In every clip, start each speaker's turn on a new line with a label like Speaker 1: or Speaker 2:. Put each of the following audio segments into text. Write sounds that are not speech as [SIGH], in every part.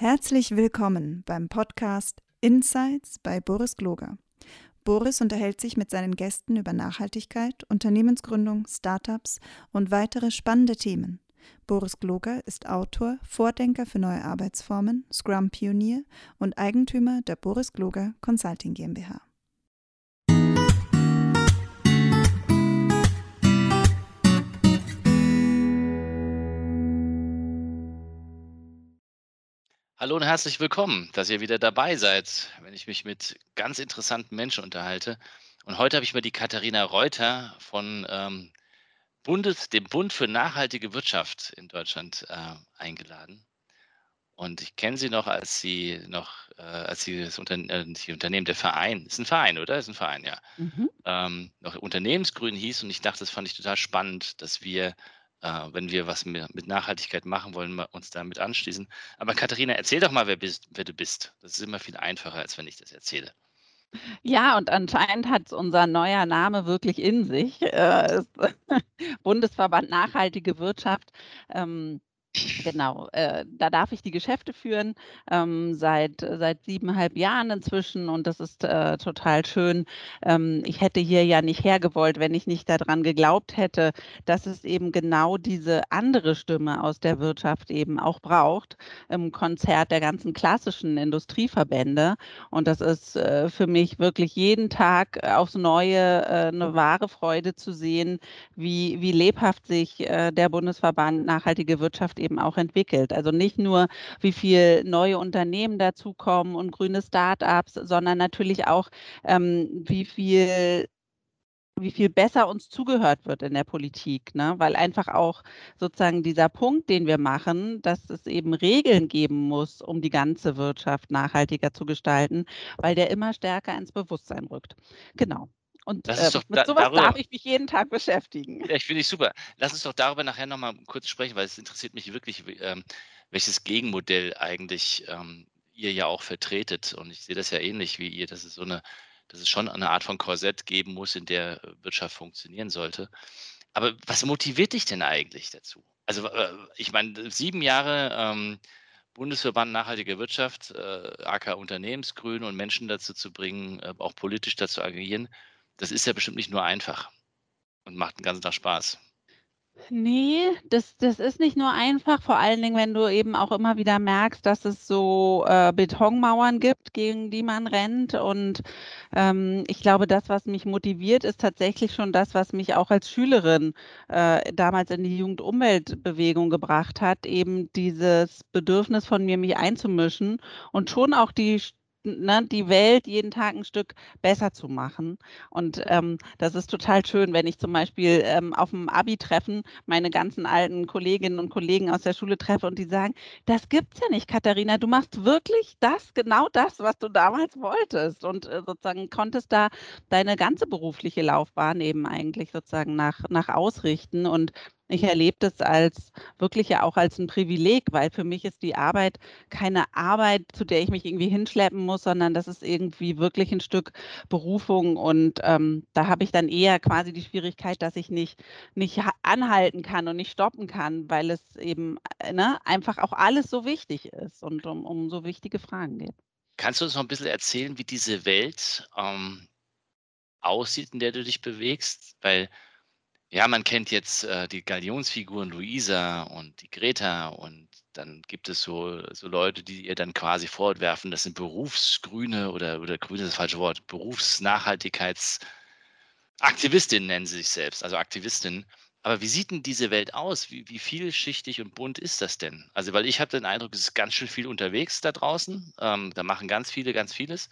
Speaker 1: Herzlich willkommen beim Podcast Insights bei Boris Gloger. Boris unterhält sich mit seinen Gästen über Nachhaltigkeit, Unternehmensgründung, Startups und weitere spannende Themen. Boris Gloger ist Autor, Vordenker für neue Arbeitsformen, Scrum-Pionier und Eigentümer der Boris Gloger Consulting GmbH.
Speaker 2: Hallo und herzlich willkommen, dass ihr wieder dabei seid, wenn ich mich mit ganz interessanten Menschen unterhalte. Und heute habe ich mir die Katharina Reuter von ähm, Bundes, dem Bund für nachhaltige Wirtschaft in Deutschland äh, eingeladen. Und ich kenne sie noch, als sie noch, äh, als sie das Unter äh, die Unternehmen, der Verein, ist ein Verein, oder? Ist ein Verein, ja. Mhm. Ähm, noch Unternehmensgrün hieß und ich dachte, das fand ich total spannend, dass wir wenn wir was mit Nachhaltigkeit machen wollen, uns damit anschließen. Aber Katharina, erzähl doch mal, wer, bist, wer du bist. Das ist immer viel einfacher, als wenn ich das erzähle.
Speaker 3: Ja, und anscheinend hat unser neuer Name wirklich in sich. Äh, [LAUGHS] Bundesverband Nachhaltige Wirtschaft. Ähm, Genau, äh, da darf ich die Geschäfte führen ähm, seit, seit siebeneinhalb Jahren inzwischen und das ist äh, total schön. Ähm, ich hätte hier ja nicht hergewollt, wenn ich nicht daran geglaubt hätte, dass es eben genau diese andere Stimme aus der Wirtschaft eben auch braucht im Konzert der ganzen klassischen Industrieverbände. Und das ist äh, für mich wirklich jeden Tag aufs Neue äh, eine wahre Freude zu sehen, wie, wie lebhaft sich äh, der Bundesverband Nachhaltige Wirtschaft eben eben auch entwickelt. Also nicht nur, wie viel neue Unternehmen dazukommen und grüne Start-ups, sondern natürlich auch, ähm, wie viel wie viel besser uns zugehört wird in der Politik, ne? weil einfach auch sozusagen dieser Punkt, den wir machen, dass es eben Regeln geben muss, um die ganze Wirtschaft nachhaltiger zu gestalten, weil der immer stärker ins Bewusstsein rückt. Genau. Und äh, doch, mit sowas darüber, darf ich mich jeden Tag beschäftigen.
Speaker 2: Ja, ich finde ich super. Lass uns doch darüber nachher nochmal kurz sprechen, weil es interessiert mich wirklich, ähm, welches Gegenmodell eigentlich ähm, ihr ja auch vertretet. Und ich sehe das ja ähnlich wie ihr, dass es so eine, dass es schon eine Art von Korsett geben muss, in der Wirtschaft funktionieren sollte. Aber was motiviert dich denn eigentlich dazu? Also äh, ich meine, sieben Jahre ähm, Bundesverband Nachhaltige Wirtschaft, äh, AK Unternehmensgrün und Menschen dazu zu bringen, äh, auch politisch dazu agieren das ist ja bestimmt nicht nur einfach und macht den ganzen Tag Spaß.
Speaker 3: Nee, das, das ist nicht nur einfach, vor allen Dingen, wenn du eben auch immer wieder merkst, dass es so äh, Betonmauern gibt, gegen die man rennt. Und ähm, ich glaube, das, was mich motiviert, ist tatsächlich schon das, was mich auch als Schülerin äh, damals in die Jugendumweltbewegung gebracht hat, eben dieses Bedürfnis von mir, mich einzumischen und schon auch die ne, die Welt jeden Tag ein Stück besser zu machen. Und ähm, das ist total schön, wenn ich zum Beispiel ähm, auf dem Abi-Treffen meine ganzen alten Kolleginnen und Kollegen aus der Schule treffe und die sagen, das gibt's ja nicht, Katharina, du machst wirklich das, genau das, was du damals wolltest. Und äh, sozusagen konntest da deine ganze berufliche Laufbahn eben eigentlich sozusagen nach, nach ausrichten. Und ich erlebe das als wirklich ja auch als ein Privileg, weil für mich ist die Arbeit keine Arbeit, zu der ich mich irgendwie hinschleppen muss, sondern das ist irgendwie wirklich ein Stück Berufung. Und ähm, da habe ich dann eher quasi die Schwierigkeit, dass ich nicht, nicht anhalten kann und nicht stoppen kann, weil es eben äh, ne, einfach auch alles so wichtig ist und um, um so wichtige Fragen geht.
Speaker 2: Kannst du uns noch ein bisschen erzählen, wie diese Welt ähm, aussieht, in der du dich bewegst? Weil ja, man kennt jetzt äh, die Galionsfiguren Luisa und die Greta und dann gibt es so, so Leute, die ihr dann quasi fortwerfen, das sind Berufsgrüne oder, oder grüne ist das falsche Wort, Berufsnachhaltigkeitsaktivistinnen nennen sie sich selbst, also Aktivistinnen. Aber wie sieht denn diese Welt aus? Wie, wie vielschichtig und bunt ist das denn? Also, weil ich habe den Eindruck, es ist ganz schön viel unterwegs da draußen. Ähm, da machen ganz viele, ganz vieles.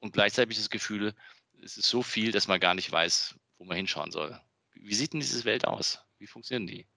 Speaker 2: Und gleichzeitig das Gefühl, es ist so viel, dass man gar nicht weiß, wo man hinschauen soll. Wie sieht denn diese Welt aus? Wie funktionieren die?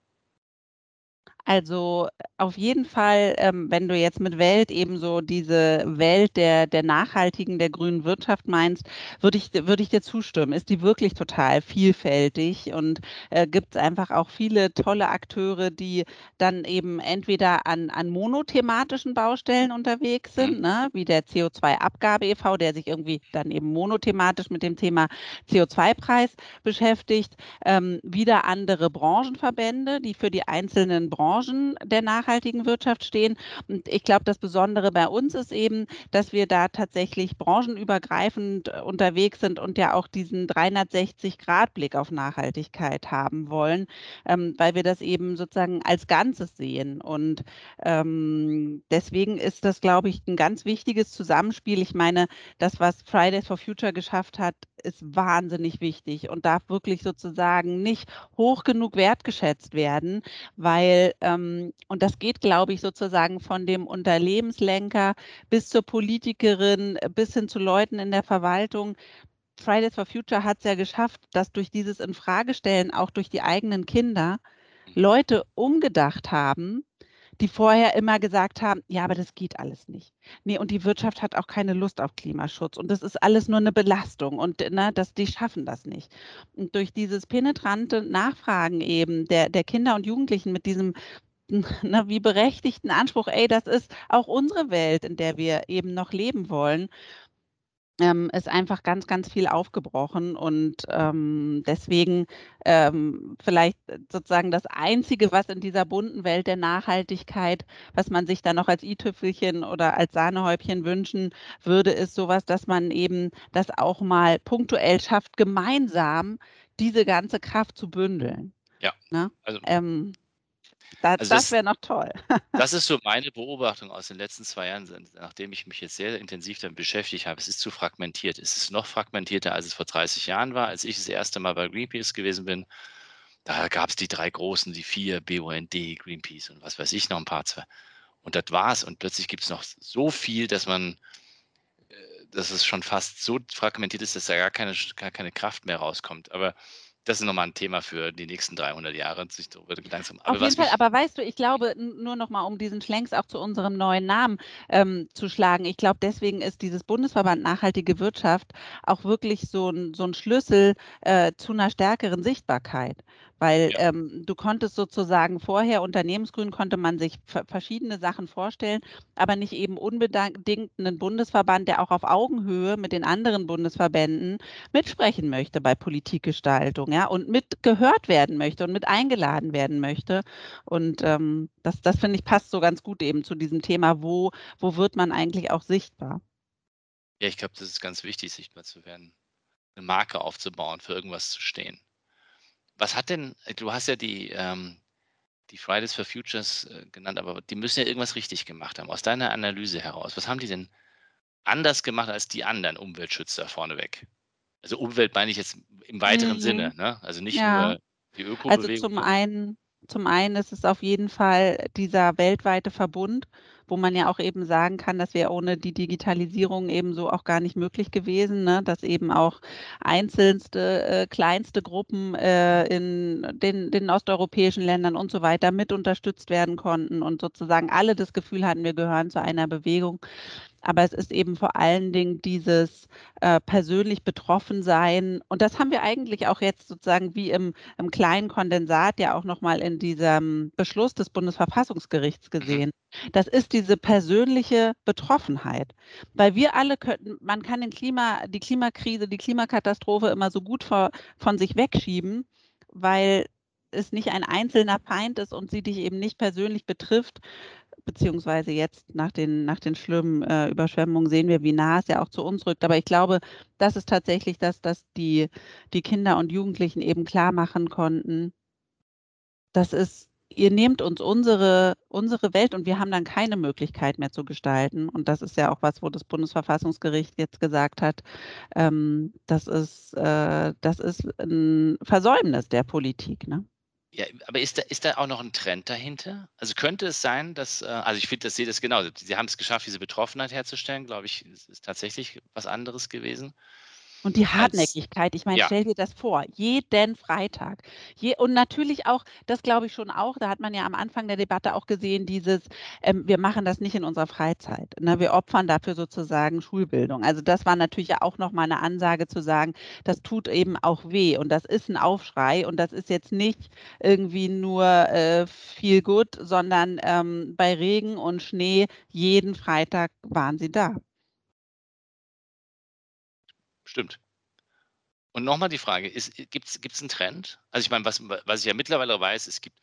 Speaker 3: Also auf jeden Fall, ähm, wenn du jetzt mit Welt eben so diese Welt der, der nachhaltigen, der grünen Wirtschaft meinst, würde ich, würde ich dir zustimmen. Ist die wirklich total vielfältig und äh, gibt es einfach auch viele tolle Akteure, die dann eben entweder an, an monothematischen Baustellen unterwegs sind, mhm. ne, wie der CO2-Abgabe e.V., der sich irgendwie dann eben monothematisch mit dem Thema CO2-Preis beschäftigt, ähm, wieder andere Branchenverbände, die für die einzelnen Branchen Branchen der nachhaltigen Wirtschaft stehen. Und ich glaube, das Besondere bei uns ist eben, dass wir da tatsächlich branchenübergreifend äh, unterwegs sind und ja auch diesen 360-Grad-Blick auf Nachhaltigkeit haben wollen, ähm, weil wir das eben sozusagen als Ganzes sehen. Und ähm, deswegen ist das, glaube ich, ein ganz wichtiges Zusammenspiel. Ich meine, das, was Fridays for Future geschafft hat, ist wahnsinnig wichtig und darf wirklich sozusagen nicht hoch genug wertgeschätzt werden, weil, ähm, und das geht, glaube ich, sozusagen von dem Unternehmenslenker bis zur Politikerin, bis hin zu Leuten in der Verwaltung. Fridays for Future hat es ja geschafft, dass durch dieses Infragestellen, auch durch die eigenen Kinder, Leute umgedacht haben die vorher immer gesagt haben, ja, aber das geht alles nicht. Nee, und die Wirtschaft hat auch keine Lust auf Klimaschutz und das ist alles nur eine Belastung und ne, das, die schaffen das nicht. Und durch dieses penetrante Nachfragen eben der, der Kinder und Jugendlichen mit diesem [LAUGHS] ne, wie berechtigten Anspruch, ey, das ist auch unsere Welt, in der wir eben noch leben wollen ähm, ist einfach ganz, ganz viel aufgebrochen und ähm, deswegen ähm, vielleicht sozusagen das Einzige, was in dieser bunten Welt der Nachhaltigkeit, was man sich da noch als i-Tüpfelchen oder als Sahnehäubchen wünschen würde, ist sowas, dass man eben das auch mal punktuell schafft, gemeinsam diese ganze Kraft zu bündeln.
Speaker 2: Ja.
Speaker 3: Ne? Also, ähm, da, also das, das wäre noch toll. [LAUGHS]
Speaker 2: das ist so meine Beobachtung aus den letzten zwei Jahren, nachdem ich mich jetzt sehr intensiv damit beschäftigt habe. Es ist zu fragmentiert. Es ist noch fragmentierter, als es vor 30 Jahren war, als ich das erste Mal bei Greenpeace gewesen bin. Da gab es die drei großen, die vier, BUND, Greenpeace und was weiß ich, noch ein paar zwei. Und das war's. Und plötzlich gibt es noch so viel, dass man, äh, dass es schon fast so fragmentiert ist, dass da gar keine, gar keine Kraft mehr rauskommt. Aber das ist nochmal ein Thema für die nächsten 300 Jahre, sich darüber Gedanken zu machen.
Speaker 3: Auf jeden Fall, aber weißt du, ich glaube, nur nochmal, um diesen Schlenks auch zu unserem neuen Namen ähm, zu schlagen, ich glaube, deswegen ist dieses Bundesverband Nachhaltige Wirtschaft auch wirklich so ein, so ein Schlüssel äh, zu einer stärkeren Sichtbarkeit. Weil ja. ähm, du konntest sozusagen vorher, Unternehmensgrün konnte man sich verschiedene Sachen vorstellen, aber nicht eben unbedingt einen Bundesverband, der auch auf Augenhöhe mit den anderen Bundesverbänden mitsprechen möchte bei Politikgestaltung, ja, und mitgehört werden möchte und mit eingeladen werden möchte. Und ähm, das, das finde ich passt so ganz gut eben zu diesem Thema, wo, wo wird man eigentlich auch sichtbar?
Speaker 2: Ja, ich glaube, das ist ganz wichtig, sichtbar zu werden, eine Marke aufzubauen, für irgendwas zu stehen. Was hat denn, äh, du hast ja die, ähm, die Fridays for Futures äh, genannt, aber die müssen ja irgendwas richtig gemacht haben. Aus deiner Analyse heraus, was haben die denn anders gemacht als die anderen Umweltschützer vorneweg? Also Umwelt meine ich jetzt im weiteren mhm. Sinne, ne? Also nicht ja. nur die Ökobewegung.
Speaker 3: Also zum einen, zum einen ist es auf jeden Fall dieser weltweite Verbund, wo man ja auch eben sagen kann, das wäre ohne die Digitalisierung eben so auch gar nicht möglich gewesen, ne? dass eben auch einzelnste, äh, kleinste Gruppen äh, in den, den osteuropäischen Ländern und so weiter mit unterstützt werden konnten und sozusagen alle das Gefühl hatten, wir gehören zu einer Bewegung aber es ist eben vor allen Dingen dieses äh, persönlich betroffen sein. Und das haben wir eigentlich auch jetzt sozusagen wie im, im kleinen Kondensat ja auch nochmal in diesem Beschluss des Bundesverfassungsgerichts mhm. gesehen. Das ist diese persönliche Betroffenheit. Weil wir alle könnten, man kann den Klima, die Klimakrise, die Klimakatastrophe immer so gut vor, von sich wegschieben, weil es nicht ein einzelner Feind ist und sie dich eben nicht persönlich betrifft, beziehungsweise jetzt nach den, nach den schlimmen äh, Überschwemmungen sehen wir, wie nah es ja auch zu uns rückt. Aber ich glaube, das ist tatsächlich das, dass die, die Kinder und Jugendlichen eben klar machen konnten, das ist, ihr nehmt uns unsere, unsere Welt und wir haben dann keine Möglichkeit mehr zu gestalten. Und das ist ja auch was, wo das Bundesverfassungsgericht jetzt gesagt hat, ähm, das, ist, äh, das ist ein Versäumnis der Politik. Ne?
Speaker 2: Ja, aber ist da, ist da auch noch ein Trend dahinter? Also könnte es sein, dass, äh, also ich finde, das sehe das genau. Sie haben es geschafft, diese Betroffenheit herzustellen, glaube ich, ist, ist tatsächlich was anderes gewesen.
Speaker 3: Und die Hartnäckigkeit, ich meine, ja. stell dir das vor, jeden Freitag. Je, und natürlich auch, das glaube ich schon auch, da hat man ja am Anfang der Debatte auch gesehen, dieses, ähm, wir machen das nicht in unserer Freizeit. Ne? Wir opfern dafür sozusagen Schulbildung. Also das war natürlich ja auch nochmal eine Ansage zu sagen, das tut eben auch weh und das ist ein Aufschrei und das ist jetzt nicht irgendwie nur äh, viel gut, sondern ähm, bei Regen und Schnee jeden Freitag waren sie da.
Speaker 2: Stimmt. Und nochmal die Frage, gibt es einen Trend? Also ich meine, was, was ich ja mittlerweile weiß, es gibt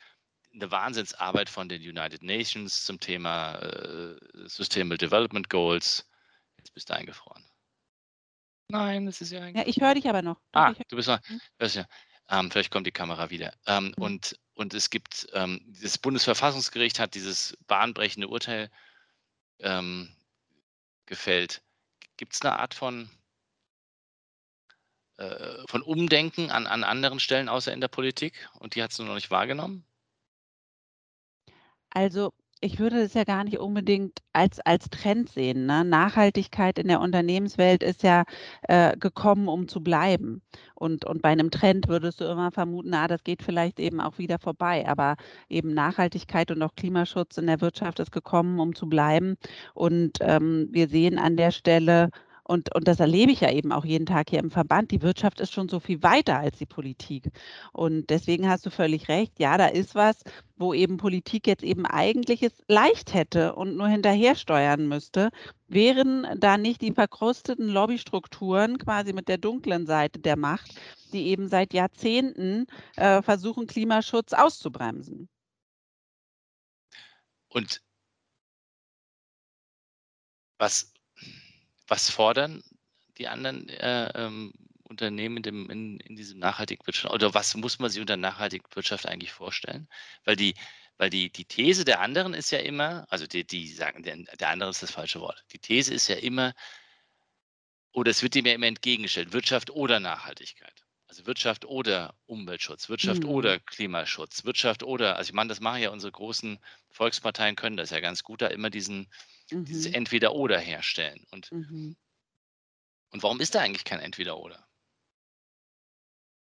Speaker 2: eine Wahnsinnsarbeit von den United Nations zum Thema äh, Sustainable Development Goals. Jetzt bist du eingefroren. Nein, das ist ja
Speaker 3: Ja, ich höre dich aber noch.
Speaker 2: Doch, ah, du bist mal. Mhm. Ja, ähm, vielleicht kommt die Kamera wieder. Ähm, mhm. und, und es gibt, ähm, das Bundesverfassungsgericht hat dieses bahnbrechende Urteil ähm, gefällt. Gibt es eine Art von, äh, von Umdenken an, an anderen Stellen außer in der Politik? Und die hat es noch nicht wahrgenommen?
Speaker 3: Also ich würde es ja gar nicht unbedingt als, als Trend sehen. Ne? Nachhaltigkeit in der Unternehmenswelt ist ja äh, gekommen, um zu bleiben. Und, und bei einem Trend würdest du immer vermuten, na, das geht vielleicht eben auch wieder vorbei. Aber eben Nachhaltigkeit und auch Klimaschutz in der Wirtschaft ist gekommen, um zu bleiben. Und ähm, wir sehen an der Stelle, und, und das erlebe ich ja eben auch jeden Tag hier im Verband. Die Wirtschaft ist schon so viel weiter als die Politik. Und deswegen hast du völlig recht. Ja, da ist was, wo eben Politik jetzt eben eigentlich es leicht hätte und nur hinterher steuern müsste, wären da nicht die verkrusteten Lobbystrukturen quasi mit der dunklen Seite der Macht, die eben seit Jahrzehnten äh, versuchen, Klimaschutz auszubremsen.
Speaker 2: Und was, was fordern die anderen äh, ähm, Unternehmen in, dem, in, in diesem nachhaltigen Wirtschaft? Oder was muss man sich unter nachhaltiger Wirtschaft eigentlich vorstellen? Weil die, weil die, die These der anderen ist ja immer, also die, die sagen, der, der andere ist das falsche Wort. Die These ist ja immer, oder es wird dem ja immer entgegengestellt, Wirtschaft oder Nachhaltigkeit. Also Wirtschaft oder Umweltschutz, Wirtschaft mhm. oder Klimaschutz, Wirtschaft oder, also ich meine, das machen ja unsere großen Volksparteien, können das ja ganz gut, da immer diesen, mhm. dieses Entweder-Oder herstellen. Und, mhm. und warum ist da eigentlich kein Entweder-Oder?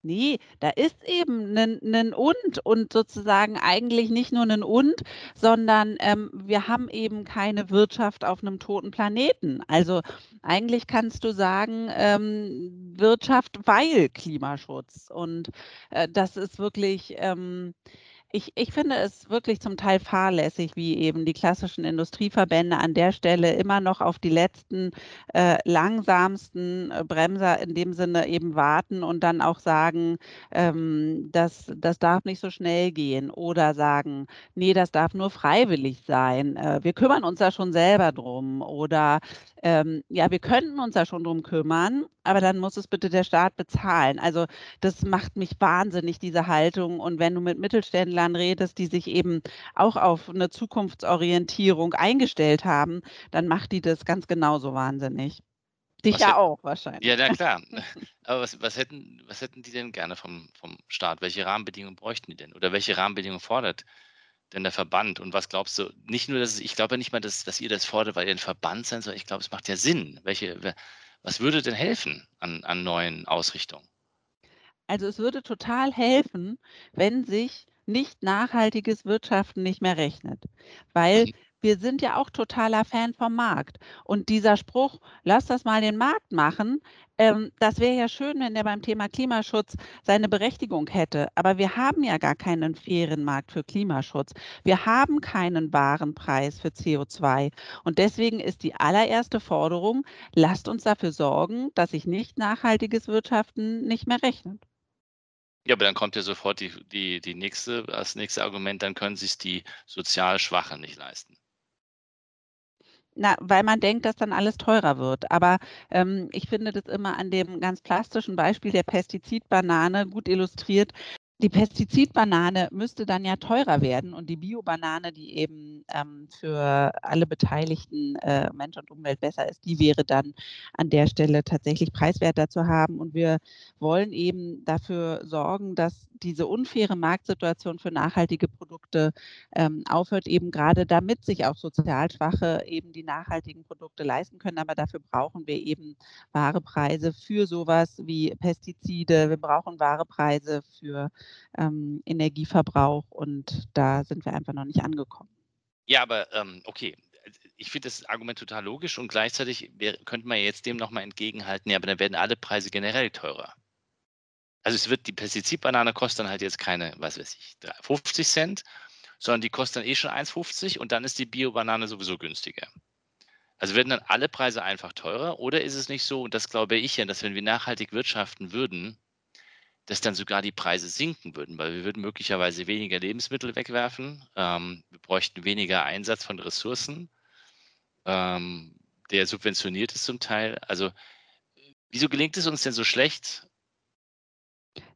Speaker 3: Nee, da ist eben ein Und und sozusagen eigentlich nicht nur ein Und, sondern ähm, wir haben eben keine Wirtschaft auf einem toten Planeten. Also eigentlich kannst du sagen, ähm, Wirtschaft, weil Klimaschutz. Und äh, das ist wirklich ähm, ich, ich finde es wirklich zum Teil fahrlässig, wie eben die klassischen Industrieverbände an der Stelle immer noch auf die letzten äh, langsamsten äh, Bremser in dem Sinne eben warten und dann auch sagen, ähm, das, das darf nicht so schnell gehen oder sagen, nee, das darf nur freiwillig sein. Äh, wir kümmern uns da schon selber drum oder ähm, ja, wir könnten uns da schon drum kümmern, aber dann muss es bitte der Staat bezahlen. Also das macht mich wahnsinnig, diese Haltung. Und wenn du mit Mittelständlern redest, die sich eben auch auf eine Zukunftsorientierung eingestellt haben, dann macht die das ganz genauso wahnsinnig. Dich ja auch wahrscheinlich.
Speaker 2: Ja, na [LAUGHS] klar. Aber was, was, hätten, was hätten die denn gerne vom, vom Staat? Welche Rahmenbedingungen bräuchten die denn? Oder welche Rahmenbedingungen fordert denn der Verband? Und was glaubst du? Nicht nur, dass es, ich glaube ja nicht mal, dass, dass ihr das fordert, weil ihr ein Verband seid, sondern ich glaube, es macht ja Sinn. Welche, was würde denn helfen an, an neuen Ausrichtungen?
Speaker 3: Also es würde total helfen, wenn sich nicht nachhaltiges Wirtschaften nicht mehr rechnet. Weil mhm wir sind ja auch totaler Fan vom Markt. Und dieser Spruch, lass das mal den Markt machen, ähm, das wäre ja schön, wenn der beim Thema Klimaschutz seine Berechtigung hätte. Aber wir haben ja gar keinen fairen Markt für Klimaschutz. Wir haben keinen wahren Preis für CO2. Und deswegen ist die allererste Forderung, lasst uns dafür sorgen, dass sich nicht nachhaltiges Wirtschaften nicht mehr rechnet.
Speaker 2: Ja, aber dann kommt ja sofort die, die, die nächste, das nächste Argument, dann können sich die sozial Schwachen nicht leisten.
Speaker 3: Na, weil man denkt, dass dann alles teurer wird. Aber ähm, ich finde das immer an dem ganz plastischen Beispiel der Pestizidbanane gut illustriert, die Pestizidbanane müsste dann ja teurer werden und die Biobanane, die eben ähm, für alle Beteiligten, äh, Mensch und Umwelt besser ist, die wäre dann an der Stelle tatsächlich preiswerter zu haben. Und wir wollen eben dafür sorgen, dass diese unfaire Marktsituation für nachhaltige Produkte ähm, aufhört, eben gerade damit sich auch sozial Schwache eben die nachhaltigen Produkte leisten können. Aber dafür brauchen wir eben wahre Preise für sowas wie Pestizide. Wir brauchen wahre Preise für ähm, Energieverbrauch und da sind wir einfach noch nicht angekommen.
Speaker 2: Ja, aber ähm, okay, ich finde das Argument total logisch und gleichzeitig könnte man jetzt dem nochmal entgegenhalten, ja, aber dann werden alle Preise generell teurer. Also es wird, die Pestizidbanane kostet dann halt jetzt keine, was weiß ich, 50 Cent, sondern die kostet dann eh schon 1,50 und dann ist die Bio-Banane sowieso günstiger. Also werden dann alle Preise einfach teurer oder ist es nicht so, und das glaube ich ja, dass wenn wir nachhaltig wirtschaften würden, dass dann sogar die Preise sinken würden, weil wir würden möglicherweise weniger Lebensmittel wegwerfen, ähm, wir bräuchten weniger Einsatz von Ressourcen, ähm, der subventioniert ist zum Teil. Also wieso gelingt es uns denn so schlecht,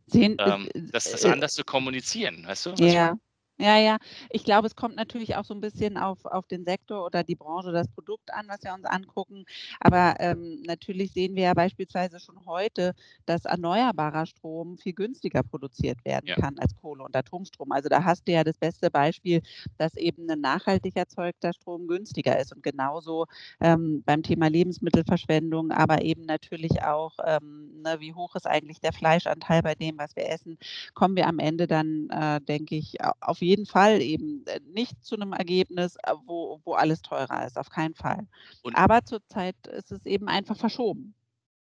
Speaker 2: Sehen, ähm, das, das äh, anders zu kommunizieren, weißt du?
Speaker 3: Ja, ja, ja. Ich glaube, es kommt natürlich auch so ein bisschen auf, auf den Sektor oder die Branche, das Produkt an, was wir uns angucken. Aber ähm, natürlich sehen wir ja beispielsweise schon heute, dass erneuerbarer Strom viel günstiger produziert werden ja. kann als Kohle- und Atomstrom. Also da hast du ja das beste Beispiel, dass eben ein nachhaltig erzeugter Strom günstiger ist. Und genauso ähm, beim Thema Lebensmittelverschwendung, aber eben natürlich auch, ähm, ne, wie hoch ist eigentlich der Fleischanteil bei dem, was wir essen, kommen wir am Ende dann, äh, denke ich, auf jeden jeden Fall eben äh, nicht zu einem Ergebnis, äh, wo, wo alles teurer ist, auf keinen Fall. Und Aber zurzeit ist es eben einfach verschoben.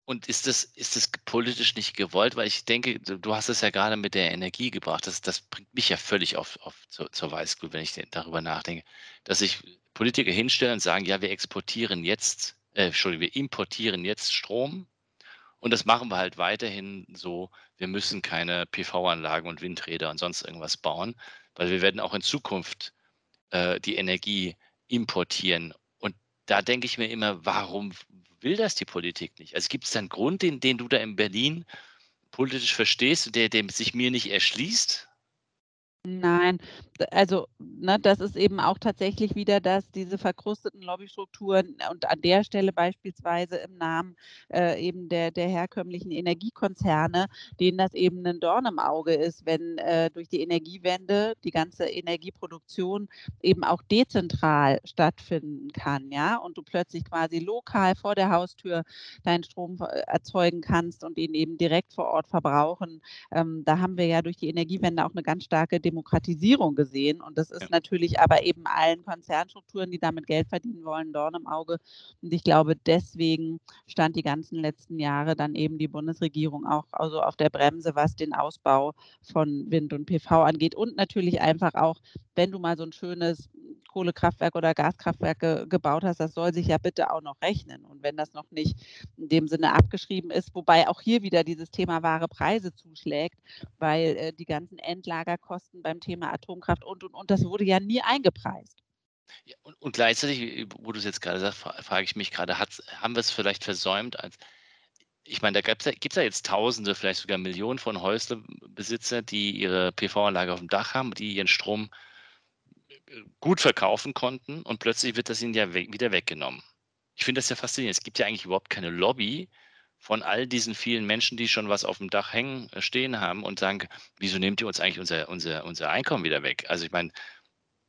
Speaker 2: Und ist das, ist das politisch nicht gewollt? Weil ich denke, du hast es ja gerade mit der Energie gebracht. Das, das bringt mich ja völlig auf, auf zur, zur Weißglut, wenn ich darüber nachdenke, dass sich Politiker hinstellen und sagen, ja, wir exportieren jetzt, äh, Entschuldigung, wir importieren jetzt Strom und das machen wir halt weiterhin so. Wir müssen keine PV-Anlagen und Windräder und sonst irgendwas bauen, weil wir werden auch in Zukunft äh, die Energie importieren. Und da denke ich mir immer, warum will das die Politik nicht? Also gibt es da einen Grund, den, den du da in Berlin politisch verstehst, der, der sich mir nicht erschließt?
Speaker 3: Nein, also ne, das ist eben auch tatsächlich wieder das, diese verkrusteten Lobbystrukturen und an der Stelle beispielsweise im Namen äh, eben der, der herkömmlichen Energiekonzerne, denen das eben ein Dorn im Auge ist, wenn äh, durch die Energiewende die ganze Energieproduktion eben auch dezentral stattfinden kann, ja, und du plötzlich quasi lokal vor der Haustür deinen Strom erzeugen kannst und ihn eben direkt vor Ort verbrauchen. Ähm, da haben wir ja durch die Energiewende auch eine ganz starke Demokratie Demokratisierung gesehen. Und das ist ja. natürlich aber eben allen Konzernstrukturen, die damit Geld verdienen wollen, Dorn im Auge. Und ich glaube, deswegen stand die ganzen letzten Jahre dann eben die Bundesregierung auch also auf der Bremse, was den Ausbau von Wind und PV angeht. Und natürlich einfach auch, wenn du mal so ein schönes Kohlekraftwerk oder Gaskraftwerk ge gebaut hast, das soll sich ja bitte auch noch rechnen. Und wenn das noch nicht in dem Sinne abgeschrieben ist, wobei auch hier wieder dieses Thema wahre Preise zuschlägt, weil äh, die ganzen Endlagerkosten beim Thema Atomkraft und, und, und, das wurde ja nie eingepreist.
Speaker 2: Ja, und, und, gleichzeitig, wo du es jetzt gerade sagst, frage ich mich gerade, haben wir es vielleicht versäumt, als ich meine, da gibt es ja jetzt Tausende, vielleicht sogar Millionen von Häuslebesitzer, die ihre PV-Anlage auf dem Dach haben, die ihren Strom gut verkaufen konnten und plötzlich wird das ihnen ja we wieder weggenommen. Ich finde das ja faszinierend. Es gibt ja eigentlich überhaupt keine Lobby von all diesen vielen Menschen, die schon was auf dem Dach hängen, äh, stehen haben und sagen, wieso nehmt ihr uns eigentlich unser, unser, unser Einkommen wieder weg? Also ich meine,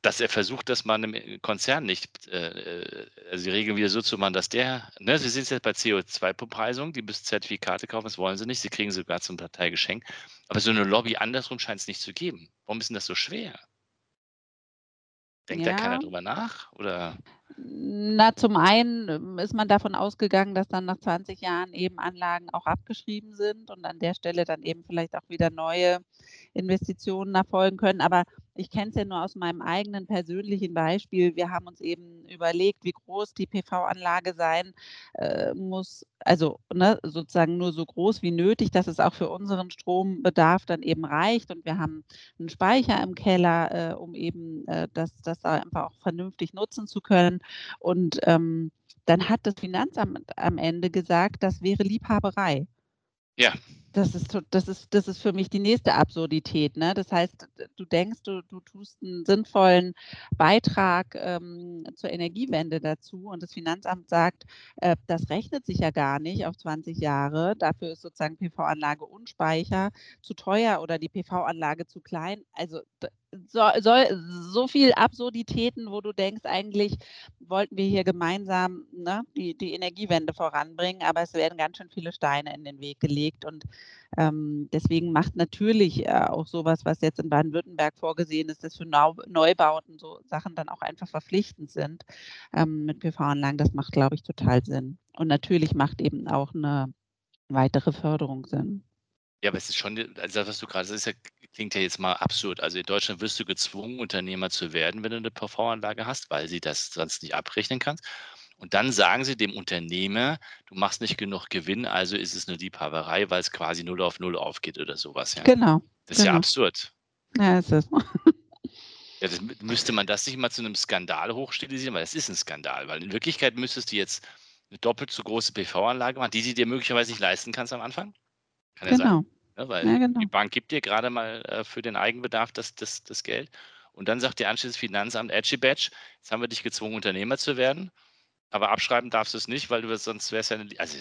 Speaker 2: dass er versucht, dass man im Konzern nicht, äh, äh, also die Regeln wieder so zu machen, dass der, ne, Sie sind jetzt bei CO2-Bepreisung, die müssen Zertifikate kaufen, das wollen sie nicht, sie kriegen sogar zum Parteigeschenk. Aber so eine Lobby andersrum scheint es nicht zu geben. Warum ist denn das so schwer? Denkt da keiner drüber nach? Oder?
Speaker 3: Na, zum einen ähm, ist man davon ausgegangen, dass dann nach 20 Jahren eben Anlagen auch abgeschrieben sind und an der Stelle dann eben vielleicht auch wieder neue Investitionen erfolgen können. Aber ich kenne es ja nur aus meinem eigenen persönlichen Beispiel. Wir haben uns eben überlegt, wie groß die PV-Anlage sein äh, muss. Also ne, sozusagen nur so groß wie nötig, dass es auch für unseren Strombedarf dann eben reicht. Und wir haben einen Speicher im Keller, äh, um eben äh, das, das einfach auch vernünftig nutzen zu können. Und ähm, dann hat das Finanzamt am Ende gesagt, das wäre Liebhaberei.
Speaker 2: Ja.
Speaker 3: Das ist, das, ist, das ist für mich die nächste Absurdität. Ne? Das heißt, du denkst, du, du tust einen sinnvollen Beitrag ähm, zur Energiewende dazu und das Finanzamt sagt, äh, das rechnet sich ja gar nicht auf 20 Jahre. Dafür ist sozusagen PV-Anlage und Speicher zu teuer oder die PV-Anlage zu klein. Also so, so, so viel Absurditäten, wo du denkst, eigentlich wollten wir hier gemeinsam ne, die, die Energiewende voranbringen, aber es werden ganz schön viele Steine in den Weg gelegt. Und ähm, deswegen macht natürlich äh, auch sowas, was jetzt in Baden-Württemberg vorgesehen ist, dass für Neu Neubauten so Sachen dann auch einfach verpflichtend sind ähm, mit PV-Anlagen. Das macht, glaube ich, total Sinn. Und natürlich macht eben auch eine weitere Förderung Sinn.
Speaker 2: Ja, aber es ist schon, also was du gerade sagst, ja, klingt ja jetzt mal absurd. Also in Deutschland wirst du gezwungen, Unternehmer zu werden, wenn du eine PV-Anlage hast, weil sie das sonst nicht abrechnen kannst. Und dann sagen sie dem Unternehmer, du machst nicht genug Gewinn, also ist es eine Liebhaberei, weil es quasi null auf null aufgeht oder sowas. Ja.
Speaker 3: Genau.
Speaker 2: Das ist
Speaker 3: genau.
Speaker 2: ja absurd.
Speaker 3: Ja, ist es. [LAUGHS]
Speaker 2: Ja, das, müsste man das nicht mal zu einem Skandal hochstilisieren, weil das ist ein Skandal, weil in Wirklichkeit müsstest du jetzt eine doppelt so große PV-Anlage machen, die sie dir möglicherweise nicht leisten kannst am Anfang.
Speaker 3: Kann ja genau. sein.
Speaker 2: Ja, weil ja, genau. die Bank gibt dir gerade mal äh, für den Eigenbedarf das, das, das Geld. Und dann sagt dir anschließend das Finanzamt, Edgy Badge, jetzt haben wir dich gezwungen, Unternehmer zu werden. Aber abschreiben darfst du es nicht, weil du sonst wärst ja eine. Also,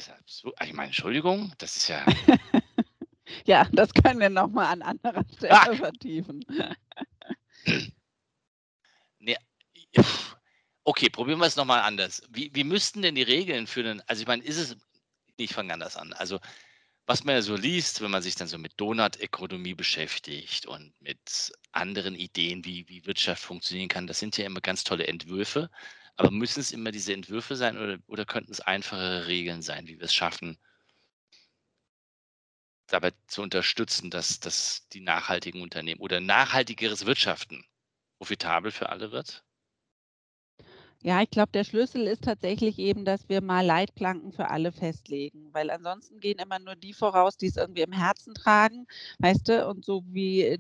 Speaker 2: ich meine, Entschuldigung, das ist ja. [LAUGHS]
Speaker 3: ja, das können wir nochmal an anderer [LAUGHS] Stelle ah. vertiefen. [CLEARS THROAT]
Speaker 2: nee, okay, probieren wir es nochmal anders. Wie, wie müssten denn die Regeln für den. Also, ich meine, ist es. Ich fange anders an. Also, was man ja so liest, wenn man sich dann so mit Donut-Ökonomie beschäftigt und mit anderen Ideen, wie, wie Wirtschaft funktionieren kann, das sind ja immer ganz tolle Entwürfe. Aber müssen es immer diese Entwürfe sein oder, oder könnten es einfachere Regeln sein, wie wir es schaffen, dabei zu unterstützen, dass, dass die nachhaltigen Unternehmen oder nachhaltigeres Wirtschaften profitabel für alle wird?
Speaker 3: Ja, ich glaube, der Schlüssel ist tatsächlich eben, dass wir mal Leitplanken für alle festlegen, weil ansonsten gehen immer nur die voraus, die es irgendwie im Herzen tragen, weißt du, und so wie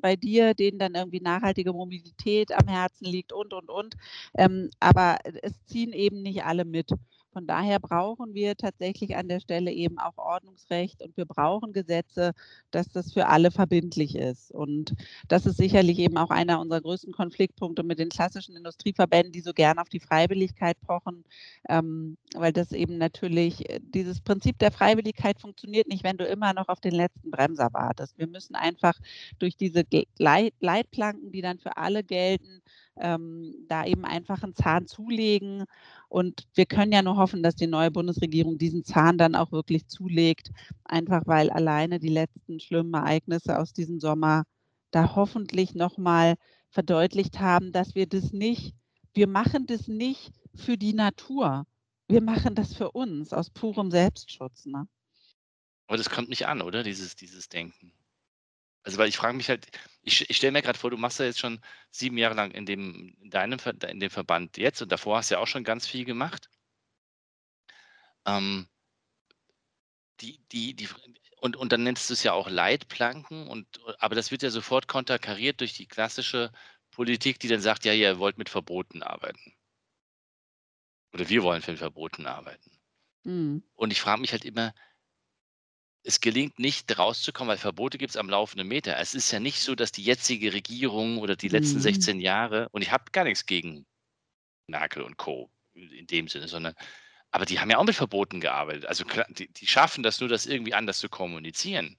Speaker 3: bei dir, denen dann irgendwie nachhaltige Mobilität am Herzen liegt und, und, und. Ähm, aber es ziehen eben nicht alle mit. Von daher brauchen wir tatsächlich an der Stelle eben auch Ordnungsrecht und wir brauchen Gesetze, dass das für alle verbindlich ist. Und das ist sicherlich eben auch einer unserer größten Konfliktpunkte mit den klassischen Industrieverbänden, die so gern auf die Freiwilligkeit pochen, ähm, weil das eben natürlich, äh, dieses Prinzip der Freiwilligkeit funktioniert nicht, wenn du immer noch auf den letzten Bremser wartest. Wir müssen einfach durch diese Leitplanken, die dann für alle gelten, ähm, da eben einfach einen Zahn zulegen. Und wir können ja nur hoffen, dass die neue Bundesregierung diesen Zahn dann auch wirklich zulegt, einfach weil alleine die letzten schlimmen Ereignisse aus diesem Sommer da hoffentlich nochmal verdeutlicht haben, dass wir das nicht, wir machen das nicht für die Natur. Wir machen das für uns aus purem Selbstschutz. Ne?
Speaker 2: Aber das kommt nicht an, oder? Dieses, dieses Denken. Also, weil ich frage mich halt, ich, ich stelle mir gerade vor, du machst ja jetzt schon sieben Jahre lang in dem, in deinem in dem Verband jetzt und davor hast du ja auch schon ganz viel gemacht. Ähm, die, die, die, und, und dann nennst du es ja auch Leitplanken, und, aber das wird ja sofort konterkariert durch die klassische Politik, die dann sagt, ja, ihr wollt mit Verboten arbeiten. Oder wir wollen mit Verboten arbeiten. Mhm. Und ich frage mich halt immer, es gelingt nicht rauszukommen, weil Verbote gibt es am laufenden Meter. Es ist ja nicht so, dass die jetzige Regierung oder die letzten mhm. 16 Jahre, und ich habe gar nichts gegen Merkel und Co. in dem Sinne, sondern, aber die haben ja auch mit Verboten gearbeitet. Also die, die schaffen das nur, das irgendwie anders zu kommunizieren.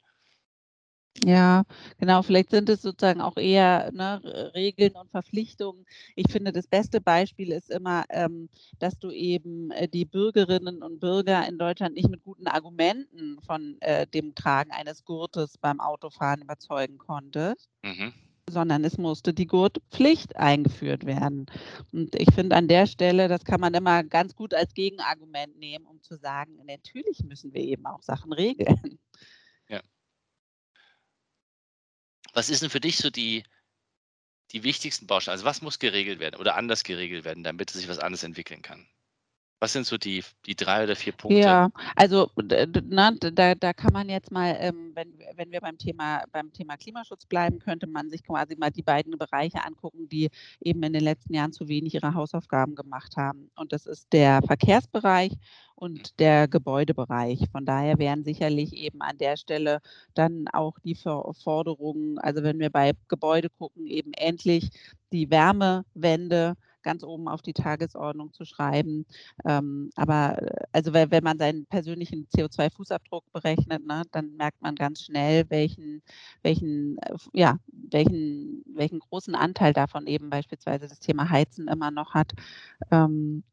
Speaker 3: Ja, genau. Vielleicht sind es sozusagen auch eher ne, Regeln und Verpflichtungen. Ich finde, das beste Beispiel ist immer, ähm, dass du eben äh, die Bürgerinnen und Bürger in Deutschland nicht mit guten Argumenten von äh, dem Tragen eines Gurtes beim Autofahren überzeugen konntest. Mhm. sondern es musste die Gurtpflicht eingeführt werden. Und ich finde an der Stelle, das kann man immer ganz gut als Gegenargument nehmen, um zu sagen, natürlich müssen wir eben auch Sachen regeln.
Speaker 2: Was ist denn für dich so die, die wichtigsten Bausteine? Also was muss geregelt werden oder anders geregelt werden, damit sich was anderes entwickeln kann? Was sind so die, die drei oder vier Punkte?
Speaker 3: Ja, also na, da, da kann man jetzt mal, ähm, wenn, wenn wir beim Thema, beim Thema Klimaschutz bleiben, könnte man sich quasi mal die beiden Bereiche angucken, die eben in den letzten Jahren zu wenig ihre Hausaufgaben gemacht haben. Und das ist der Verkehrsbereich und der Gebäudebereich. Von daher wären sicherlich eben an der Stelle dann auch die Forderungen, also wenn wir bei Gebäude gucken, eben endlich die Wärmewende ganz oben auf die Tagesordnung zu schreiben. Ähm, aber äh, also wenn man seinen persönlichen CO2-Fußabdruck berechnet, ne, dann merkt man ganz schnell, welchen, welchen, äh, ja, welchen, welchen großen Anteil davon eben beispielsweise das Thema Heizen immer noch hat. Ähm,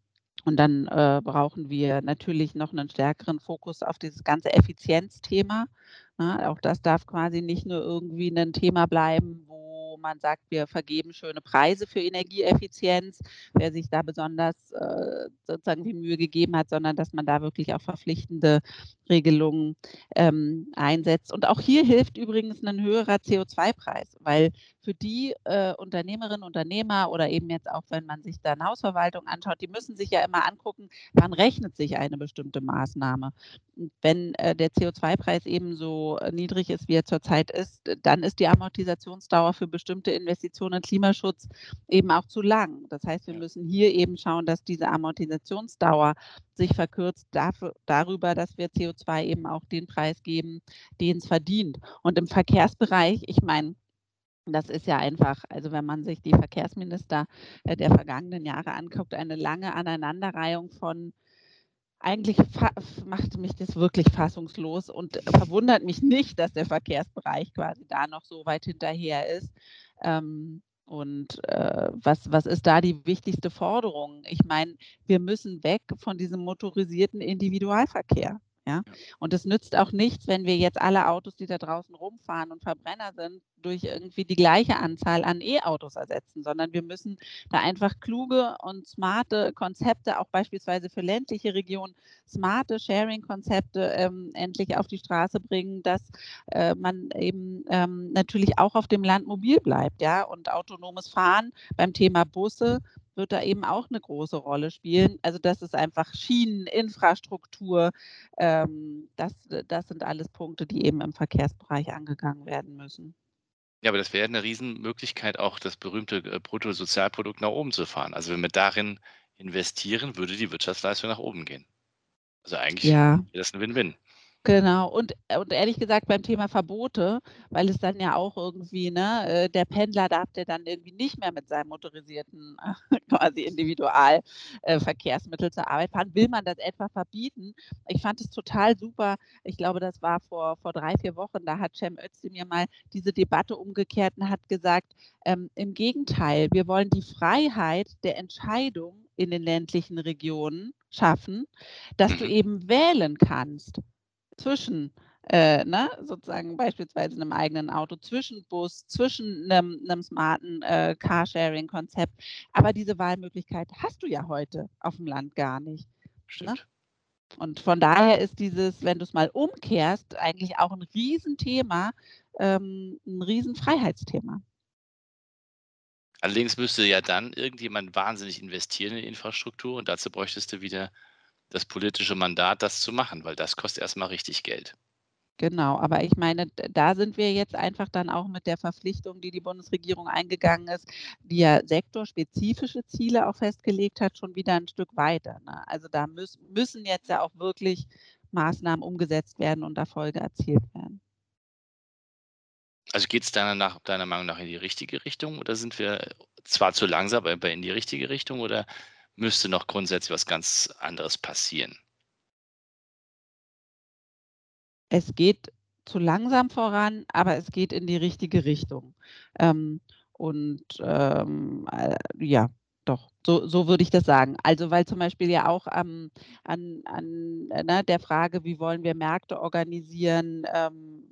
Speaker 3: und dann äh, brauchen wir natürlich noch einen stärkeren Fokus auf dieses ganze Effizienzthema. Ne? Auch das darf quasi nicht nur irgendwie ein Thema bleiben, man sagt, wir vergeben schöne Preise für Energieeffizienz, wer sich da besonders äh, sozusagen die Mühe gegeben hat, sondern dass man da wirklich auch verpflichtende Regelungen ähm, einsetzt. Und auch hier hilft übrigens ein höherer CO2-Preis, weil für die äh, Unternehmerinnen, Unternehmer oder eben jetzt auch, wenn man sich dann Hausverwaltung anschaut, die müssen sich ja immer angucken, wann rechnet sich eine bestimmte Maßnahme. Und wenn äh, der CO2-Preis eben so niedrig ist, wie er zurzeit ist, dann ist die Amortisationsdauer für bestimmte Investitionen in Klimaschutz eben auch zu lang. Das heißt, wir müssen hier eben schauen, dass diese Amortisationsdauer sich verkürzt dafür, darüber, dass wir CO2 eben auch den Preis geben, den es verdient. Und im Verkehrsbereich, ich meine, das ist ja einfach, also wenn man sich die Verkehrsminister äh, der vergangenen Jahre anguckt, eine lange Aneinanderreihung von eigentlich macht mich das wirklich fassungslos und verwundert mich nicht, dass der Verkehrsbereich quasi da noch so weit hinterher ist. Ähm, und äh, was, was ist da die wichtigste Forderung? Ich meine, wir müssen weg von diesem motorisierten Individualverkehr. Ja? Und es nützt auch nichts, wenn wir jetzt alle Autos, die da draußen rumfahren und Verbrenner sind, durch irgendwie die gleiche Anzahl an E-Autos ersetzen, sondern wir müssen da einfach kluge und smarte Konzepte, auch beispielsweise für ländliche Regionen, smarte Sharing-Konzepte ähm, endlich auf die Straße bringen, dass äh, man eben ähm, natürlich auch auf dem Land mobil bleibt, ja, und autonomes Fahren beim Thema Busse wird da eben auch eine große Rolle spielen. Also das ist einfach Schienen, Infrastruktur, ähm, das, das sind alles Punkte, die eben im Verkehrsbereich angegangen werden müssen.
Speaker 2: Ja, aber das wäre eine Riesenmöglichkeit, auch das berühmte äh, Bruttosozialprodukt nach oben zu fahren. Also wenn wir darin investieren, würde die Wirtschaftsleistung nach oben gehen. Also eigentlich ja. wäre das ein Win-Win.
Speaker 3: Genau. Und, äh, und ehrlich gesagt beim Thema Verbote, weil es dann ja auch irgendwie, ne, äh, der Pendler darf der dann irgendwie nicht mehr mit seinem motorisierten [LAUGHS] quasi Individualverkehrsmittel zur Arbeit fahren. Will man das etwa verbieten? Ich fand es total super. Ich glaube, das war vor, vor drei, vier Wochen. Da hat Cem Özdemir mal diese Debatte umgekehrt und hat gesagt, ähm, im Gegenteil, wir wollen die Freiheit der Entscheidung in den ländlichen Regionen schaffen, dass du mhm. eben wählen kannst zwischen äh, ne, sozusagen beispielsweise einem eigenen Auto, zwischen Bus, zwischen einem, einem smarten äh, Carsharing-Konzept. Aber diese Wahlmöglichkeit hast du ja heute auf dem Land gar nicht. Ne? Und von daher ist dieses, wenn du es mal umkehrst, eigentlich auch ein Riesenthema, ähm, ein Riesenfreiheitsthema.
Speaker 2: Allerdings müsste ja dann irgendjemand wahnsinnig investieren in Infrastruktur und dazu bräuchtest du wieder das politische Mandat, das zu machen, weil das kostet erstmal richtig Geld.
Speaker 3: Genau, aber ich meine, da sind wir jetzt einfach dann auch mit der Verpflichtung, die die Bundesregierung eingegangen ist, die ja sektorspezifische Ziele auch festgelegt hat, schon wieder ein Stück weiter. Ne? Also da müß, müssen jetzt ja auch wirklich Maßnahmen umgesetzt werden und Erfolge erzielt werden.
Speaker 2: Also geht es deiner, deiner Meinung nach in die richtige Richtung oder sind wir zwar zu langsam, aber in die richtige Richtung oder müsste noch grundsätzlich was ganz anderes passieren.
Speaker 3: Es geht zu langsam voran, aber es geht in die richtige Richtung. Ähm, und ähm, äh, ja, doch, so, so würde ich das sagen. Also weil zum Beispiel ja auch ähm, an, an ne, der Frage, wie wollen wir Märkte organisieren, ähm,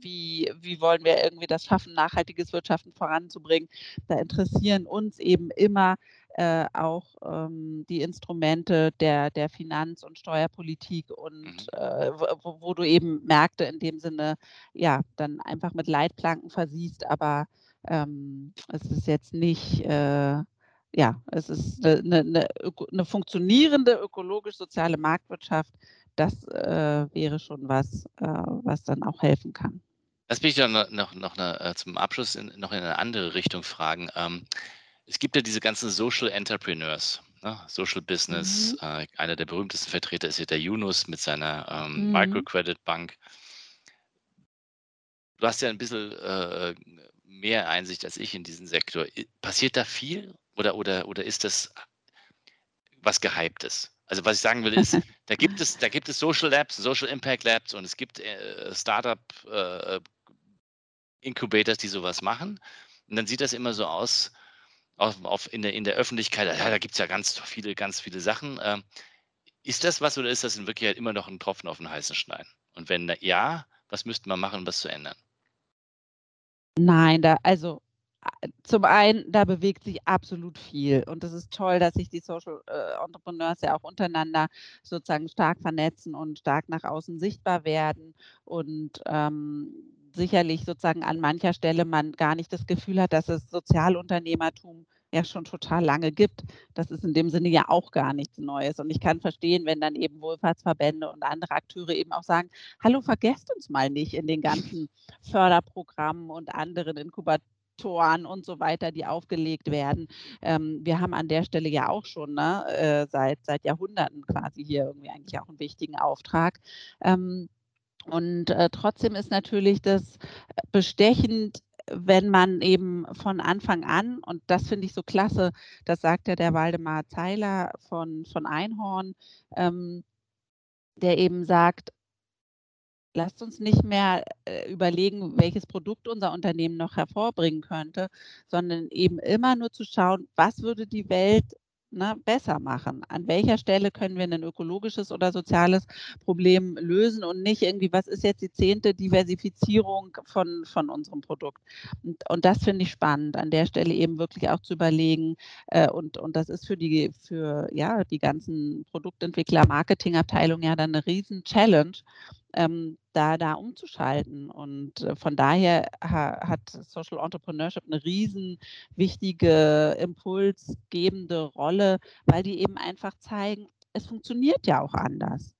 Speaker 3: wie, wie wollen wir irgendwie das schaffen, nachhaltiges Wirtschaften voranzubringen, da interessieren uns eben immer äh, auch ähm, die Instrumente der, der Finanz- und Steuerpolitik und mhm. äh, wo, wo, du eben Märkte in dem Sinne ja dann einfach mit Leitplanken versiehst, aber ähm, es ist jetzt nicht äh, ja, es ist eine, eine, eine funktionierende ökologisch-soziale Marktwirtschaft. Das äh, wäre schon was, äh, was dann auch helfen kann.
Speaker 2: Lass mich dann noch, noch, noch eine, äh, zum Abschluss in, noch in eine andere Richtung fragen. Ähm, es gibt ja diese ganzen Social Entrepreneurs, ne? Social Business. Mhm. Äh, einer der berühmtesten Vertreter ist ja der Yunus mit seiner ähm, mhm. Microcredit Bank. Du hast ja ein bisschen äh, mehr Einsicht als ich in diesen Sektor. Passiert da viel oder, oder, oder ist das was Gehyptes? Also was ich sagen will ist, [LAUGHS] da gibt es, da gibt es Social Labs, Social Impact Labs und es gibt äh, Startup äh, Incubators, die sowas machen. Und dann sieht das immer so aus, auf, auf in, der, in der Öffentlichkeit, ja, da gibt es ja ganz viele, ganz viele Sachen. Ähm, ist das was oder ist das in Wirklichkeit immer noch ein Tropfen auf den heißen Stein? Und wenn ja, was müsste man machen, um das zu ändern?
Speaker 3: Nein, da, also zum einen, da bewegt sich absolut viel. Und es ist toll, dass sich die Social äh, Entrepreneurs ja auch untereinander sozusagen stark vernetzen und stark nach außen sichtbar werden. Und ähm, sicherlich sozusagen an mancher Stelle man gar nicht das Gefühl hat, dass es Sozialunternehmertum ja schon total lange gibt. Das ist in dem Sinne ja auch gar nichts Neues. Und ich kann verstehen, wenn dann eben Wohlfahrtsverbände und andere Akteure eben auch sagen, hallo, vergesst uns mal nicht in den ganzen Förderprogrammen und anderen Inkubatoren und so weiter, die aufgelegt werden. Ähm, wir haben an der Stelle ja auch schon ne, äh, seit, seit Jahrhunderten quasi hier irgendwie eigentlich auch einen wichtigen Auftrag. Ähm, und äh, trotzdem ist natürlich das bestechend, wenn man eben von Anfang an, und das finde ich so klasse, das sagt ja der Waldemar Zeiler von, von Einhorn, ähm, der eben sagt, lasst uns nicht mehr äh, überlegen, welches Produkt unser Unternehmen noch hervorbringen könnte, sondern eben immer nur zu schauen, was würde die Welt ne, besser machen? An welcher Stelle können wir ein ökologisches oder soziales Problem lösen und nicht irgendwie, was ist jetzt die zehnte Diversifizierung von, von unserem Produkt? Und, und das finde ich spannend, an der Stelle eben wirklich auch zu überlegen. Äh, und, und das ist für die, für ja, die ganzen Produktentwickler, Marketingabteilungen ja dann eine riesen Challenge ähm, da, da umzuschalten. Und äh, von daher ha, hat Social Entrepreneurship eine riesen wichtige, impulsgebende Rolle, weil die eben einfach zeigen, es funktioniert ja auch anders.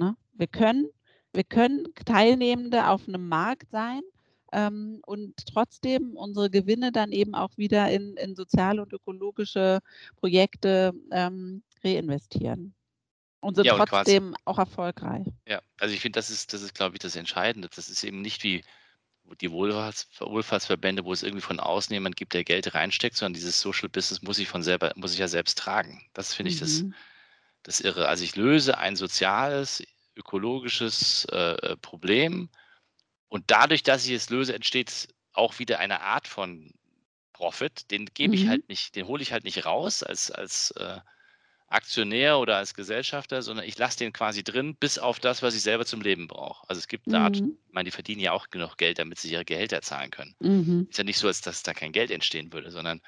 Speaker 3: Ne? Wir, können, wir können Teilnehmende auf einem Markt sein ähm, und trotzdem unsere Gewinne dann eben auch wieder in, in soziale und ökologische Projekte ähm, reinvestieren und sind ja, trotzdem quasi, auch erfolgreich.
Speaker 2: Ja, also ich finde, das ist, das ist, glaube ich, das Entscheidende. Das ist eben nicht wie die Wohlfahrts, Wohlfahrtsverbände, wo es irgendwie von außen jemand gibt, der Geld reinsteckt, sondern dieses Social Business muss ich von selber, muss ich ja selbst tragen. Das finde ich mhm. das, das Irre. Also ich löse ein soziales, ökologisches äh, Problem und dadurch, dass ich es löse, entsteht auch wieder eine Art von Profit. Den gebe mhm. ich halt nicht, den hole ich halt nicht raus als, als äh, Aktionär oder als Gesellschafter, sondern ich lasse den quasi drin, bis auf das, was ich selber zum Leben brauche. Also es gibt mhm. Art, ich meine, die verdienen ja auch genug Geld, damit sie ihre Gehälter zahlen können. Mhm. Ist ja nicht so, als dass da kein Geld entstehen würde, sondern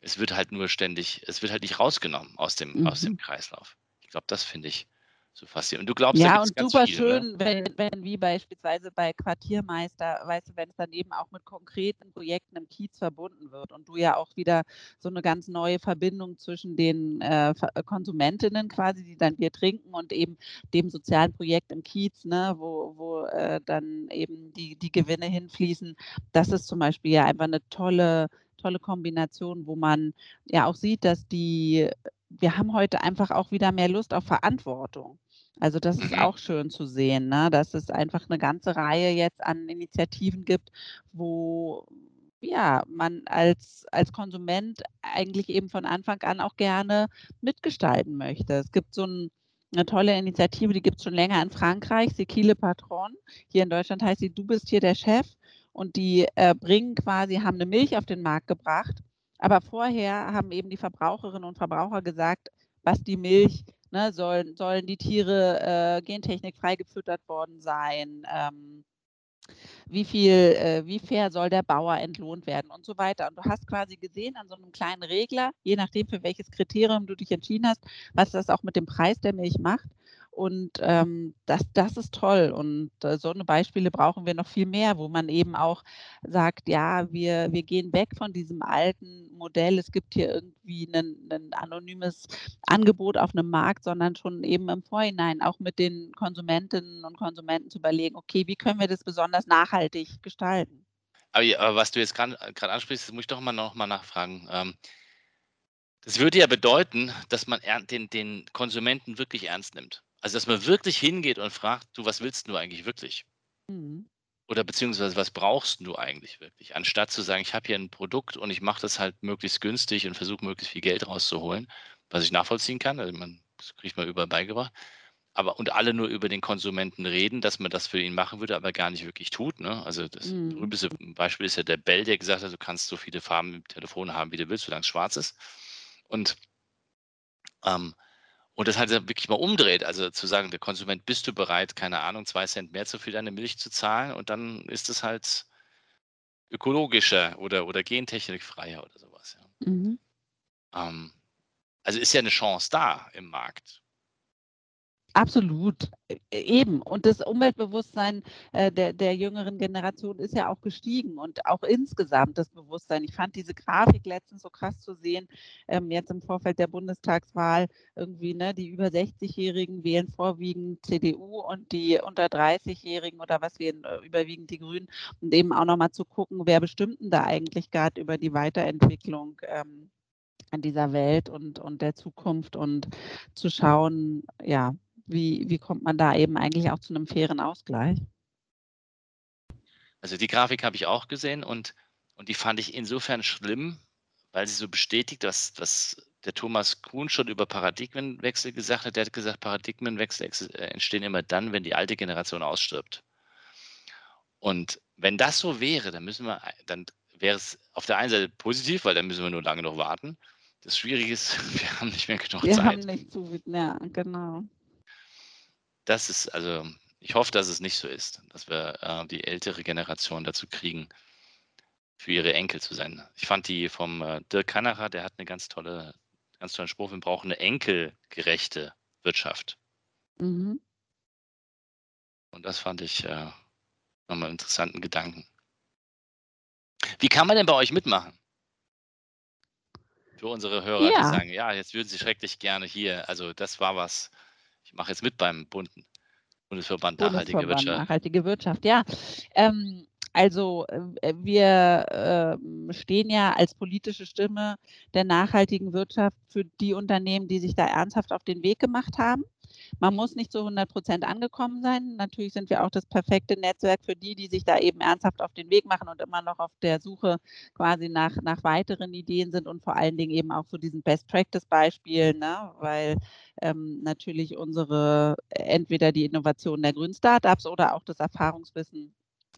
Speaker 2: es wird halt nur ständig, es wird halt nicht rausgenommen aus dem, mhm. aus dem Kreislauf. Ich glaube, das finde ich so faszinierend. Und du glaubst,
Speaker 3: ja, und super viele, ne? schön, ne? wenn, wenn wie beispielsweise bei Quartiermeister, weißt du, wenn es dann eben auch mit konkreten Projekten im Kiez verbunden wird und du ja auch wieder so eine ganz neue Verbindung zwischen den äh, äh, Konsumentinnen quasi, die dann Bier trinken und eben dem sozialen Projekt im Kiez, ne, wo, wo äh, dann eben die, die Gewinne hinfließen. Das ist zum Beispiel ja einfach eine tolle, tolle Kombination, wo man ja auch sieht, dass die wir haben heute einfach auch wieder mehr Lust auf Verantwortung. Also das ist mhm. auch schön zu sehen, ne? dass es einfach eine ganze Reihe jetzt an Initiativen gibt, wo ja, man als, als Konsument eigentlich eben von Anfang an auch gerne mitgestalten möchte. Es gibt so ein, eine tolle Initiative, die gibt es schon länger in Frankreich, Sequile Patron. Hier in Deutschland heißt sie Du bist hier der Chef. Und die äh, bringen quasi, haben eine Milch auf den Markt gebracht. Aber vorher haben eben die Verbraucherinnen und Verbraucher gesagt, was die Milch Ne, sollen, sollen die Tiere äh, gentechnikfrei gefüttert worden sein? Ähm, wie viel, äh, wie fair soll der Bauer entlohnt werden und so weiter. Und du hast quasi gesehen an so einem kleinen Regler, je nachdem für welches Kriterium du dich entschieden hast, was das auch mit dem Preis der Milch macht. Und ähm, das, das ist toll. Und äh, so eine Beispiele brauchen wir noch viel mehr, wo man eben auch sagt, ja, wir, wir gehen weg von diesem alten Modell. Es gibt hier irgendwie ein, anonymes Angebot auf einem Markt, sondern schon eben im Vorhinein auch mit den Konsumentinnen und Konsumenten zu überlegen, okay, wie können wir das besonders nachhaltig gestalten?
Speaker 2: Aber, aber was du jetzt gerade ansprichst, das muss ich doch mal noch mal nachfragen. Ähm, das würde ja bedeuten, dass man den, den Konsumenten wirklich ernst nimmt. Also, dass man wirklich hingeht und fragt: „Du, was willst du eigentlich wirklich?“ Mhm. Oder beziehungsweise: „Was brauchst du eigentlich wirklich?“ Anstatt zu sagen: „Ich habe hier ein Produkt und ich mache das halt möglichst günstig und versuche möglichst viel Geld rauszuholen“, was ich nachvollziehen kann. Also, man das kriegt man überall beigebracht. Aber und alle nur über den Konsumenten reden, dass man das für ihn machen würde, aber gar nicht wirklich tut, ne? Also, das Mhm. berühmteste Beispiel ist ja der Bell, der gesagt hat: „Du kannst so viele Farben im Telefon haben, wie du willst, solange es schwarz ist.“ Und, ähm und das halt wirklich mal umdreht, also zu sagen, der Konsument, bist du bereit, keine Ahnung, zwei Cent mehr für deine Milch zu zahlen? Und dann ist es halt ökologischer oder, oder gentechnikfreier oder sowas. Ja. Mhm. Ähm, also ist ja eine Chance da im Markt.
Speaker 3: Absolut, e, eben. Und das Umweltbewusstsein äh, der, der jüngeren Generation ist ja auch gestiegen und auch insgesamt das Bewusstsein. Ich fand diese Grafik letztens so krass zu sehen, ähm, jetzt im Vorfeld der Bundestagswahl irgendwie, ne, die über 60-Jährigen wählen vorwiegend CDU und die unter 30-Jährigen oder was wählen äh, überwiegend die Grünen und eben auch nochmal zu gucken, wer bestimmt denn da eigentlich gerade über die Weiterentwicklung ähm, an dieser Welt und, und der Zukunft und zu schauen, ja, wie, wie kommt man da eben eigentlich auch zu einem fairen Ausgleich?
Speaker 2: Also die Grafik habe ich auch gesehen und, und die fand ich insofern schlimm, weil sie so bestätigt, dass, was der Thomas Kuhn schon über Paradigmenwechsel gesagt hat. Der hat gesagt, Paradigmenwechsel äh, entstehen immer dann, wenn die alte Generation ausstirbt. Und wenn das so wäre, dann müssen wir, dann wäre es auf der einen Seite positiv, weil dann müssen wir nur lange noch warten. Das Schwierige ist, [LAUGHS] wir haben nicht mehr genug
Speaker 3: wir
Speaker 2: Zeit.
Speaker 3: Wir haben nicht zu, ja, genau
Speaker 2: das ist, also ich hoffe, dass es nicht so ist, dass wir äh, die ältere Generation dazu kriegen, für ihre Enkel zu sein. Ich fand die vom äh, Dirk Kanacher, der hat eine ganz tolle, ganz tollen Spruch, wir brauchen eine enkelgerechte Wirtschaft. Mhm. Und das fand ich äh, nochmal einen interessanten Gedanken. Wie kann man denn bei euch mitmachen? Für unsere Hörer, ja. die sagen, ja, jetzt würden sie schrecklich gerne hier, also das war was, ich mache jetzt mit beim Bunden. Bundesverband, Nachhaltige Bundesverband Wirtschaft.
Speaker 3: Nachhaltige Wirtschaft, ja. Ähm, also äh, wir äh, stehen ja als politische Stimme der nachhaltigen Wirtschaft für die Unternehmen, die sich da ernsthaft auf den Weg gemacht haben. Man muss nicht zu 100 Prozent angekommen sein. Natürlich sind wir auch das perfekte Netzwerk für die, die sich da eben ernsthaft auf den Weg machen und immer noch auf der Suche quasi nach, nach weiteren Ideen sind und vor allen Dingen eben auch so diesen Best-Practice-Beispielen, ne? weil ähm, natürlich unsere entweder die Innovation der grünen Startups oder auch das Erfahrungswissen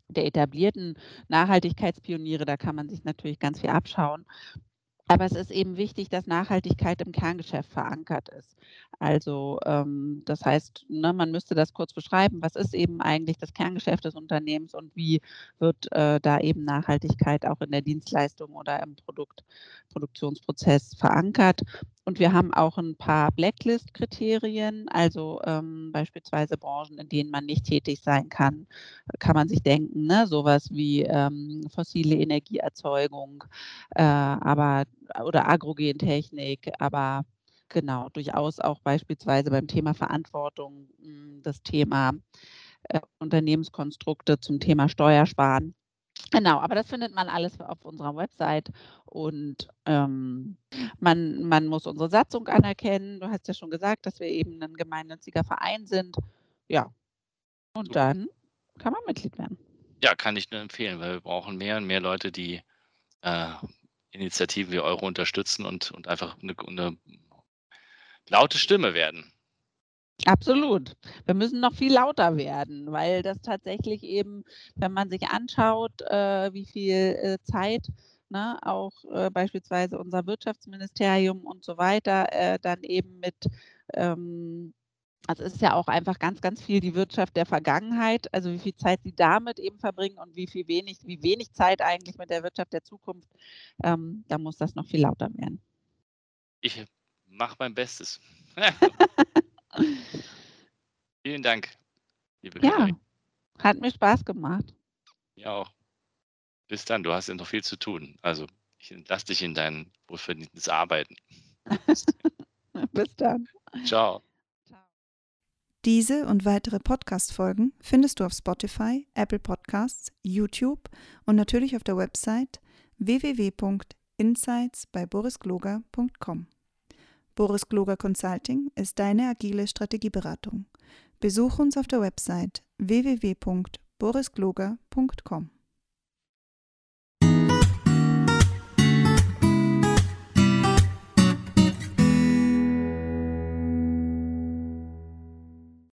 Speaker 3: der etablierten Nachhaltigkeitspioniere, da kann man sich natürlich ganz viel abschauen. Aber es ist eben wichtig, dass Nachhaltigkeit im Kerngeschäft verankert ist. Also ähm, das heißt, ne, man müsste das kurz beschreiben, was ist eben eigentlich das Kerngeschäft des Unternehmens und wie wird äh, da eben Nachhaltigkeit auch in der Dienstleistung oder im Produkt, Produktionsprozess verankert. Und wir haben auch ein paar Blacklist-Kriterien, also ähm, beispielsweise Branchen, in denen man nicht tätig sein kann, kann man sich denken, ne? sowas wie ähm, fossile Energieerzeugung, äh, aber oder Agrogentechnik, aber genau, durchaus auch beispielsweise beim Thema Verantwortung, hm, das Thema äh, Unternehmenskonstrukte zum Thema Steuersparen. Genau, aber das findet man alles auf unserer Website und ähm, man, man muss unsere Satzung anerkennen. Du hast ja schon gesagt, dass wir eben ein gemeinnütziger Verein sind. Ja, und Super. dann kann man Mitglied werden.
Speaker 2: Ja, kann ich nur empfehlen, weil wir brauchen mehr und mehr Leute, die äh, Initiativen wie Euro unterstützen und, und einfach eine, eine laute Stimme werden.
Speaker 3: Absolut. Wir müssen noch viel lauter werden, weil das tatsächlich eben, wenn man sich anschaut, äh, wie viel äh, Zeit ne, auch äh, beispielsweise unser Wirtschaftsministerium und so weiter äh, dann eben mit, ähm, also es ist ja auch einfach ganz, ganz viel die Wirtschaft der Vergangenheit, also wie viel Zeit sie damit eben verbringen und wie viel wenig, wie wenig Zeit eigentlich mit der Wirtschaft der Zukunft, ähm, da muss das noch viel lauter werden.
Speaker 2: Ich mache mein Bestes. [LAUGHS] [LAUGHS] Vielen Dank,
Speaker 3: liebe Ja, Katharin. hat mir Spaß gemacht.
Speaker 2: Ja auch. Bis dann, du hast ja noch viel zu tun. Also ich entlasse dich in dein wohlverdientes Arbeiten. [LAUGHS]
Speaker 3: Bis dann.
Speaker 2: Ciao.
Speaker 1: Diese und weitere Podcast-Folgen findest du auf Spotify, Apple Podcasts, YouTube und natürlich auf der Website www.insights bei borisgloger.com. Boris Gloger Consulting ist deine agile Strategieberatung. Besuch uns auf der Website www.borisgloger.com.